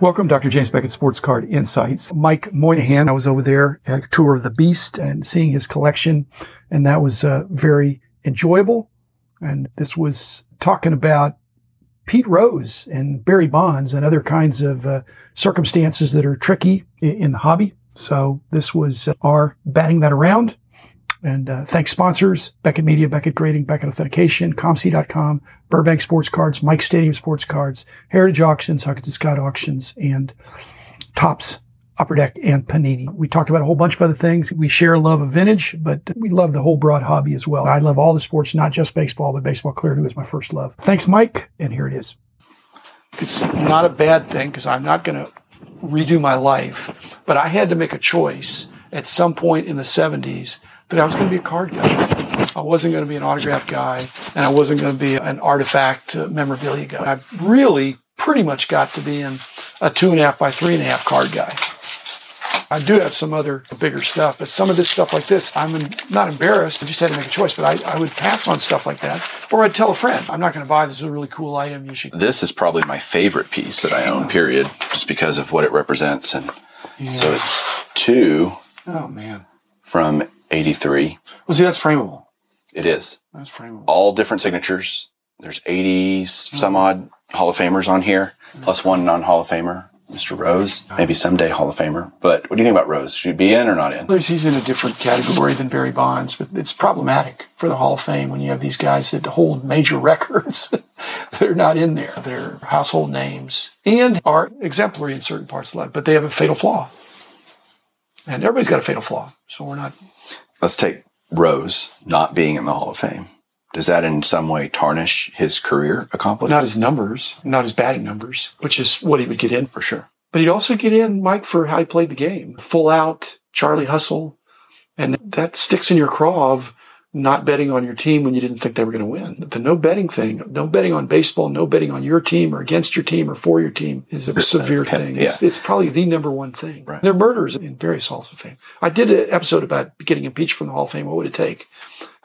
Welcome, Dr. James Beckett Sports Card Insights. Mike Moynihan, I was over there at a tour of the Beast and seeing his collection, and that was uh, very enjoyable. And this was talking about Pete Rose and Barry Bonds and other kinds of uh, circumstances that are tricky in, the hobby. So this was uh, our batting that around. And uh, thanks sponsors, Beckett Media, Beckett Grading, Beckett Authentication, ComC.com, Burbank Sports Cards, Mike Stadium Sports Cards, Heritage Auctions, Huggins Scott Auctions, and Topps, Upper Deck and Panini. We talked about a whole bunch of other things. We share a love of vintage, but we love the whole broad hobby as well. I love all the sports, not just baseball, but baseball clearly was my first love. Thanks, Mike. And here it is. It's not a bad thing because I'm not going to redo my life, but I had to make a choice at some point in the 70s that I was going to be a card guy. I wasn't going to be an autograph guy, and I wasn't going to be an artifact uh, memorabilia guy. I really pretty much got to be in a two and a half by three and a half card guy. I do have some other bigger stuff, but some of this stuff like this, I'm not embarrassed. I just had to make a choice, but I, I would pass on stuff like that. Or I'd tell a friend, I'm not going to buy this. is a really cool item. You should. This is probably my favorite piece that I own, period, just because of what it represents. And yeah. so it's two. Oh, man. From 83. Well, see, that's frameable. It is. That's frameable. All different signatures. There's 80 some hmm. odd Hall of Famers on here, plus one non Hall of Famer. Mr. Rose, maybe someday Hall of Famer. But what do you think about Rose? Should he be in or not in? He's in a different category than Barry Bonds, but it's problematic for the Hall of Fame when you have these guys that hold major records They're not in there. They're household names and are exemplary in certain parts of life, but they have a fatal flaw. And everybody's got a fatal flaw. So we're not. Let's take Rose not being in the Hall of Fame. Does that in some way tarnish his career accomplishment? Not his numbers, not his batting numbers, which is what he would get in for sure. But he'd also get in, Mike, for how he played the game. Full out, Charlie Hustle. And that sticks in your craw of not betting on your team when you didn't think they were going to win. The no betting thing, no betting on baseball, no betting on your team or against your team or for your team is a severe thing. Yeah. It's, it's, probably the number one thing. Right. There are murders in various halls of fame. I did an episode about getting impeached from the Hall of Fame. What would it take?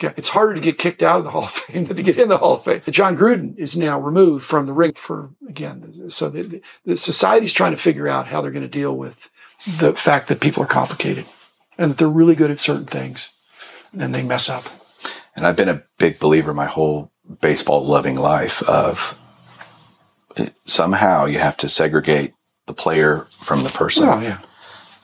It's harder to get kicked out of the Hall of Fame than to get in the Hall of Fame. Jon Gruden is now removed from the ring for, again, so the, the society's trying to figure out how they're going to deal with the fact that people are complicated and that they're really good at certain things and they mess up. And I've been a big believer my whole baseball loving life of eh, somehow you have to segregate the player from the person. Oh, yeah.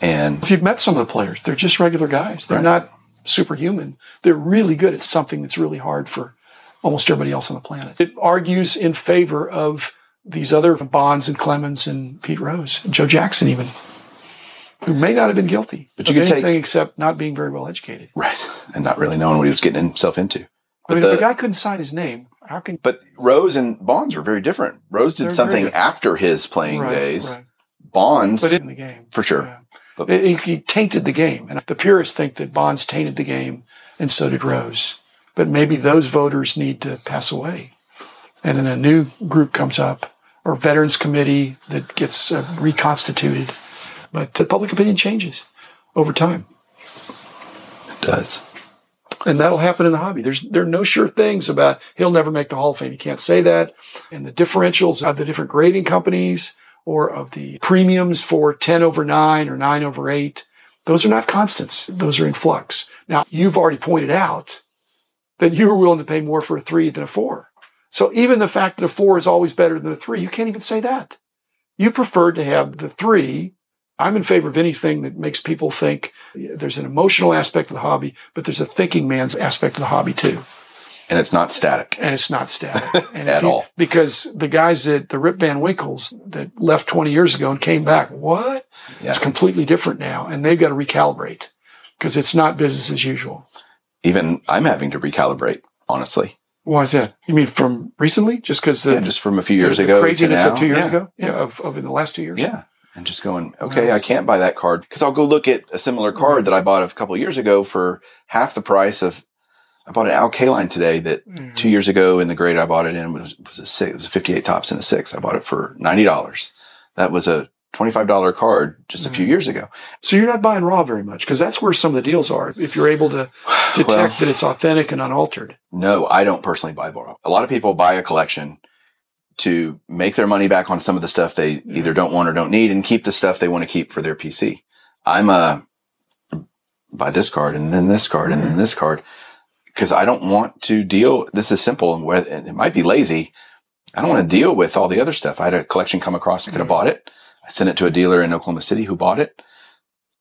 And if you've met some of the players, they're just regular guys. They're right. not superhuman. They're really good at something that's really hard for almost everybody else on the planet. It argues in favor of these other Bonds and Clemens and Pete Rose, and Joe Jackson even who may not have been guilty but you of anything take, except not being very well educated. Right. And not really knowing what he was getting himself into. But I mean, the, if a guy couldn't sign his name, how can. But Rose and Bonds are very different. Rose did something after his playing right, days. Right. Bonds. But in the game. For sure. Yeah. But, it, it, he tainted the game. And the purists think that Bonds tainted the game, and so did Rose. But maybe those voters need to pass away. And then a new group comes up, or Veterans Committee that gets uh, reconstituted but public opinion changes over time. It does. And that'll happen in the hobby. There's there are no sure things about he'll never make the Hall of Fame. You can't say that. And the differentials of the different grading companies or of the premiums for 10 over 9 or 9 over 8, those are not constants. Those are in flux. Now, you've already pointed out that you were willing to pay more for a 3 than a 4. So even the fact that a 4 is always better than a 3, you can't even say that. You preferred to have the 3 I'm in favor of anything that makes people think there's an emotional aspect of the hobby, but there's a thinking man's aspect of the hobby too. And it's not static. And it's not static at you, all. Because the guys that the Rip Van Winkles that left 20 years ago and came back, what? Yeah. It's completely different now. And they've got to recalibrate because it's not business as usual. Even I'm having to recalibrate, honestly. Why is that? You mean from recently? Just because yeah, just from a few years ago. The craziness of two years yeah. ago? Yeah, of, of in the last two years? Yeah and just going, okay, I can't buy that card because I'll go look at a similar card that I bought a couple years ago for half the price of. I bought an Al Kaline today that mm-hmm. two years ago in the grade I bought it in was, was a six, it was a 58 Topps and a six. I bought it for $90. That was a $25 card just a few mm-hmm. years ago. So you're not buying raw very much because that's where some of the deals are. If you're able to detect well, that it's authentic and unaltered. No, I don't personally buy raw. A lot of people buy a collection to make their money back on some of the stuff they either don't want or don't need and keep the stuff they want to keep for their PC. I'm a buy this card and then this card and then this card because I don't want to deal. This is simple and where and it might be lazy. I don't want to deal with all the other stuff. I had a collection come across. I could have bought it. I sent it to a dealer in Oklahoma City who bought it.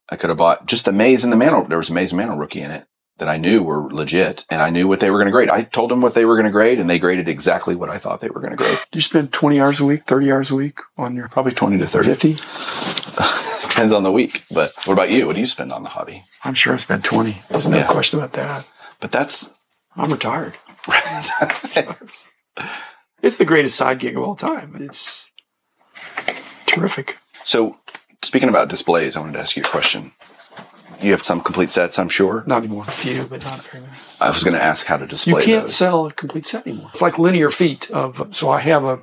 I could have bought just the Mays and the Mantle. There was a Mays and Mantle rookie in it that I knew were legit and I knew what they were going to grade. I told them what they were going to grade and they graded exactly what I thought they were going to grade. Do you spend 20 hours a week, 30 hours a week on your Probably 20 to 30. 50? Depends on the week. But what about you? What do you spend on the hobby? I'm sure I spend 20. There's no Yeah. question about that. But that's I'm retired. It's the greatest side gig of all time. It's terrific. so speaking about displays, I wanted to ask you a question. You have some complete sets, I'm sure. Not anymore. A few, but not very many. I was going to ask how to display. You can't those. sell a complete set anymore. It's like linear feet of. So I have a.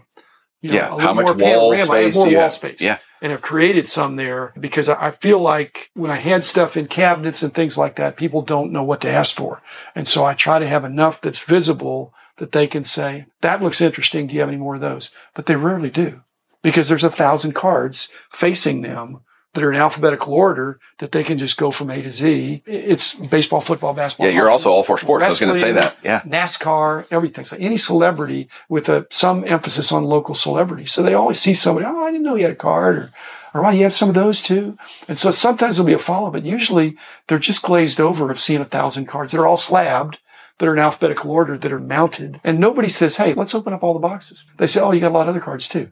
You know, Yeah, a how much more wall panorama. I have space more do you wall have? space. Yeah. and I've created some there because I I feel like when I had stuff in cabinets and things like that, people don't know what to ask for. And so I try to have enough that's visible that they can say, that looks interesting. Do you have any more of those? But they rarely do because there's a thousand cards facing them that are in alphabetical order that they can just go from A to Z. It's baseball, football, basketball. Yeah, you're also all for sports. I was going to say that. Yeah. NASCAR, everything. So any celebrity with a, some emphasis on local celebrity. So they always see somebody, oh, I didn't know you had a card, or, or wow, you have some of those too. And so sometimes there'll be a follow, up, but usually they're just glazed over of seeing a thousand cards that are all slabbed, that are in alphabetical order, that are mounted. And nobody says, hey, let's open up all the boxes. They say, oh, you got a lot of other cards too.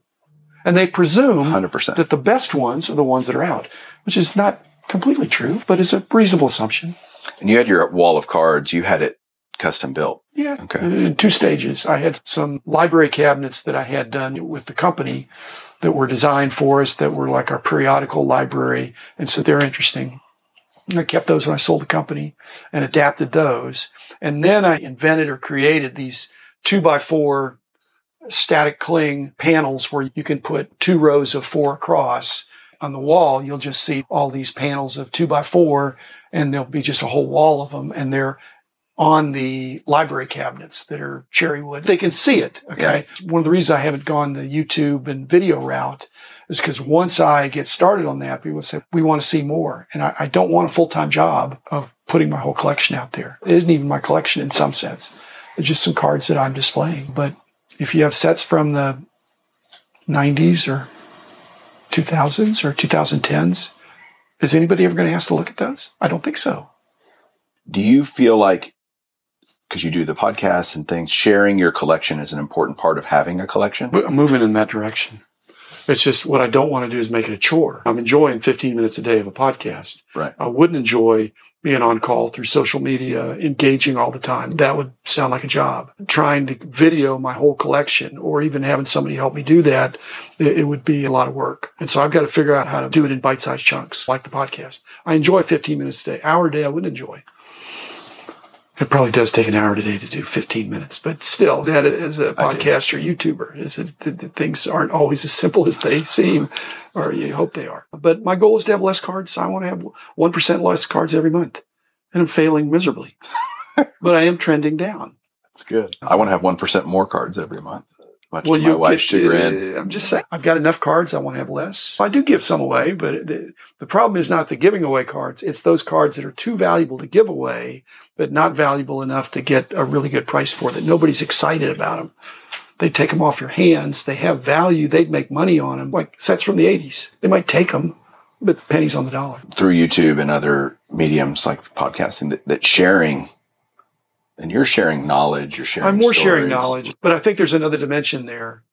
And they presume 100%. that the best ones are the ones that are out, which is not completely true, but is a reasonable assumption. And you had your wall of cards. You had it custom built. Yeah. Okay. In two stages. I had some library cabinets that I had done with the company that were designed for us that were like our periodical library. And so they're interesting. And I kept those when I sold the company and adapted those. And then I invented or created these two by four static cling panels where you can put two rows of four across. On the wall, you'll just see all these panels of two by four, and there'll be just a whole wall of them, and they're on the library cabinets that are cherry wood. They can see it. Okay. One of the reasons I haven't gone the YouTube and video route is because once I get started on that, people say, we want to see more. And I, I don't want a full time job of putting my whole collection out there. It isn't even my collection in some sense. It's just some cards that I'm displaying. But if you have sets from the 90s or 2000s or 2010s, is anybody ever going to ask to look at those? I don't think so. Do you feel like, because you do the podcasts and things, sharing your collection is an important part of having a collection? I'm moving in that direction. It's just what I don't want to do is make it a chore. I'm enjoying 15 minutes a day of a podcast. Right. I wouldn't enjoy being on call through social media, engaging all the time. That would sound like a job. Trying to video my whole collection or even having somebody help me do that, it, would be a lot of work. And so I've got to figure out how to do it in bite sized chunks, like the podcast. I enjoy 15 minutes a day. Hour a day, I wouldn't enjoy. It probably does take an hour today to do 15 minutes, but still, that as a podcaster, YouTuber, is that the, the things aren't always as simple as they seem, or you hope they are. But my goal is to have less cards. I want to have 1% less cards every month, and I'm failing miserably. but I am trending down. That's good. I want to have 1% more cards every month, much Well, to my you wife's chagrin. I'm just saying, I've got enough cards. I want to have less. I do give some away, but the, the problem is not the giving away cards. It's those cards that are too valuable to give away, but not valuable enough to get a really good price for that nobody's excited about them. They take them off your hands. They have value. They'd make money on them, like sets from the 80s. They might take them, but pennies on the dollar. Through YouTube and other mediums like podcasting, that, that sharing, and you're sharing knowledge, you're sharing I'm more sharing knowledge, but I think there's another dimension there.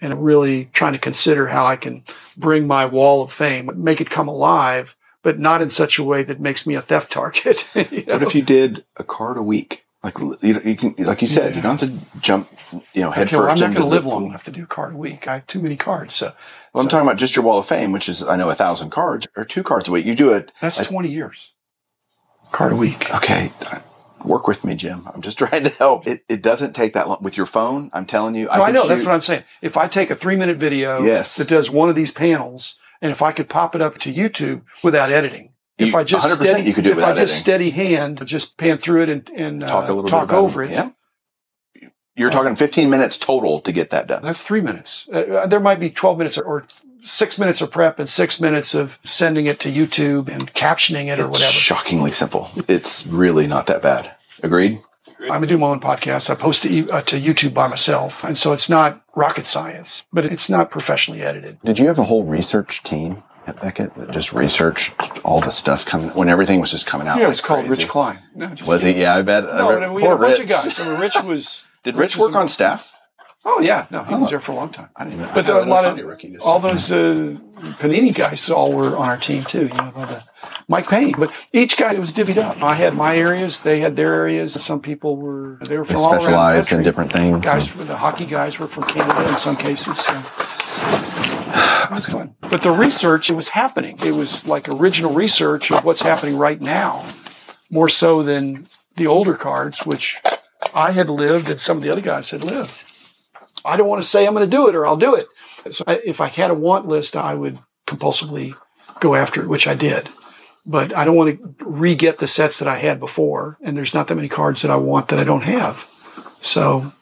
And I'm really trying to consider how I can bring my wall of fame, make it come alive, but not in such a way that makes me a theft target. you know? What if you did a card a week? Like you, you can, like you said, Yeah. you don't have to jump, you know, head Okay, first. well, I'm not going to live long enough to do a card a week. I have too many cards. So Well, I'm talking about just your wall of fame, which is I know a thousand cards or two cards a week. You do it. that's I- 20 years. Card a week. Okay, work with me, Jim. I'm just trying to help. It, it doesn't take that long with your phone. I'm telling you. No, I, know. That's what I'm saying. If I take a three minute video Yes. that does one of these panels, and if I could pop it up to YouTube without editing, if I just 100% steady, you could do it if I without just editing. steady hand, just pan through it and, and uh, Talk a little bit talk over it. it, Yeah. You're talking 15 minutes total to get that done. That's three minutes. Uh, there might be 12 minutes or, or, six minutes of prep and six minutes of sending it to YouTube and captioning it or It's whatever. shockingly simple. It's really not that bad. Agreed? I'm doing my own podcast. I post to, uh, to YouTube by myself. And so it's not rocket science, but it's not professionally edited. Did you have a whole research team at Beckett that just researched all the stuff coming when everything was just coming out? Yeah, like it's called crazy? Rich Klein. No, just Was he? Yeah, I bet. No, I but bet we had a poor bunch Rich. of guys. I mean, Rich was. Did Rich was work on staff? Oh yeah, no, he was Oh. there for a long time. I didn't even. But I a lot of rookie all those uh, Panini guys all were on our team too. You know, the, Mike Payne. But each guy was divvied up. I had my areas, they had their areas. Some people were they were They from all around the specialized in different things. Guys, for the hockey guys were from Canada in some cases. So. It was fun. But the research, it was happening. It was like original research of what's happening right now, more so than the older cards, which I had lived and some of the other guys had lived. I don't want to say I'm going to do it or I'll do it. So I, if I had a want list, I would compulsively go after it, which I did. But I don't want to re get the sets that I had before. And there's not that many cards that I want that I don't have. So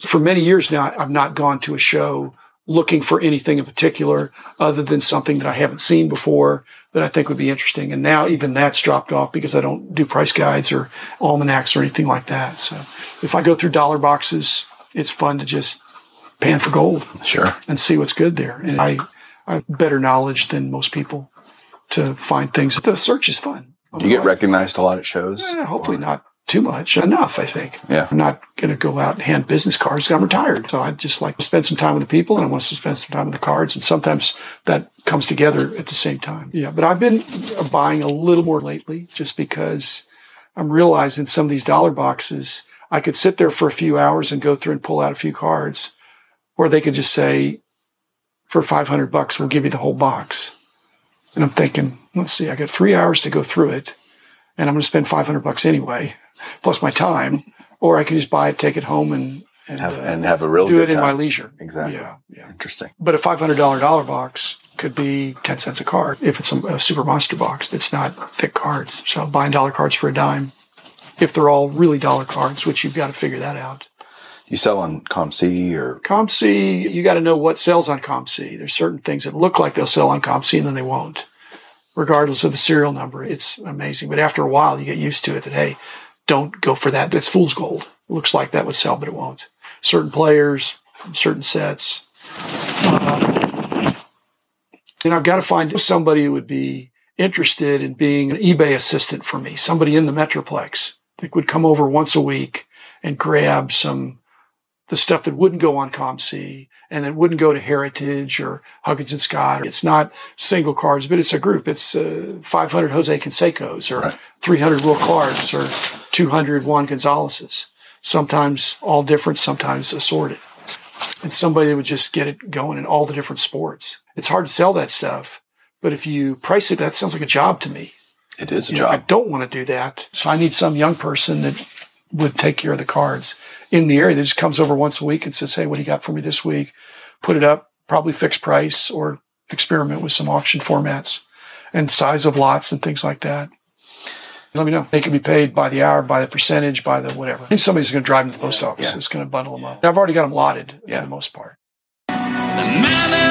for many years now, I've not gone to a show looking for anything in particular other than something that I haven't seen before that I think would be interesting. And now even that's dropped off because I don't do price guides or almanacs or anything like that. So if I go through dollar boxes, it's fun to just pan for gold Sure. and see what's good there. And I, I have better knowledge than most people to find things. The search is fun. Do you get recognized a lot at shows? Eh, hopefully not too much. Enough, I think. Yeah. I'm not going to go out and hand business cards. I'm retired. So I just like to spend some time with the people and I want to spend some time with the cards. And sometimes that comes together at the same time. Yeah. But I've been buying a little more lately just because I'm realizing some of these dollar boxes, I could sit there for a few hours and go through and pull out a few cards, or they could just say, for 500 bucks, we'll give you the whole box. And I'm thinking, let's see, I got three hours to go through it and I'm going to spend 500 bucks anyway, plus my time, or I can just buy it, take it home, and and, Have, uh, and have a real do good it in my leisure. Exactly. Yeah, yeah. Interesting. But a $500 box could be 10 cents a card if it's a, a super monster box that's not thick cards. So buying dollar cards for a dime, if they're all really dollar cards, which you've got to figure that out. You sell on ComC or ComC, you got to know what sells on ComC. There's certain things that look like they'll sell on ComC and then they won't, regardless of the serial number. It's amazing. But after a while, you get used to it that, hey, don't go for that. That's fool's gold. It looks like that would sell, but it won't. Certain players, certain sets. Uh, and I've got to find somebody who would be interested in being an eBay assistant for me, somebody in the Metroplex that would come over once a week and grab some the stuff that wouldn't go on ComC and that wouldn't go to Heritage or Huggins and Scott. It's not single cards, but it's a group. It's uh, 500 Jose Canseco's or Right. 300 Will Clarks or 200 Juan Gonzalez's. Sometimes all different, sometimes assorted. And somebody that would just get it going in all the different sports. It's hard to sell that stuff, but if you price it, that sounds like a job to me. It is a You know, I don't want to do that. So I need some young person that would take care of the cards in the area that just comes over once a week and says, Hey, what do you got for me this week? Put it up, probably fixed price or experiment with some auction formats and size of lots and things like that. Let me know. They can be paid by the hour, by the percentage, by the whatever. I think somebody's going to drive them to the post office. Yeah. It's going to bundle them up. I've already got them lotted Yeah. for the most part. The man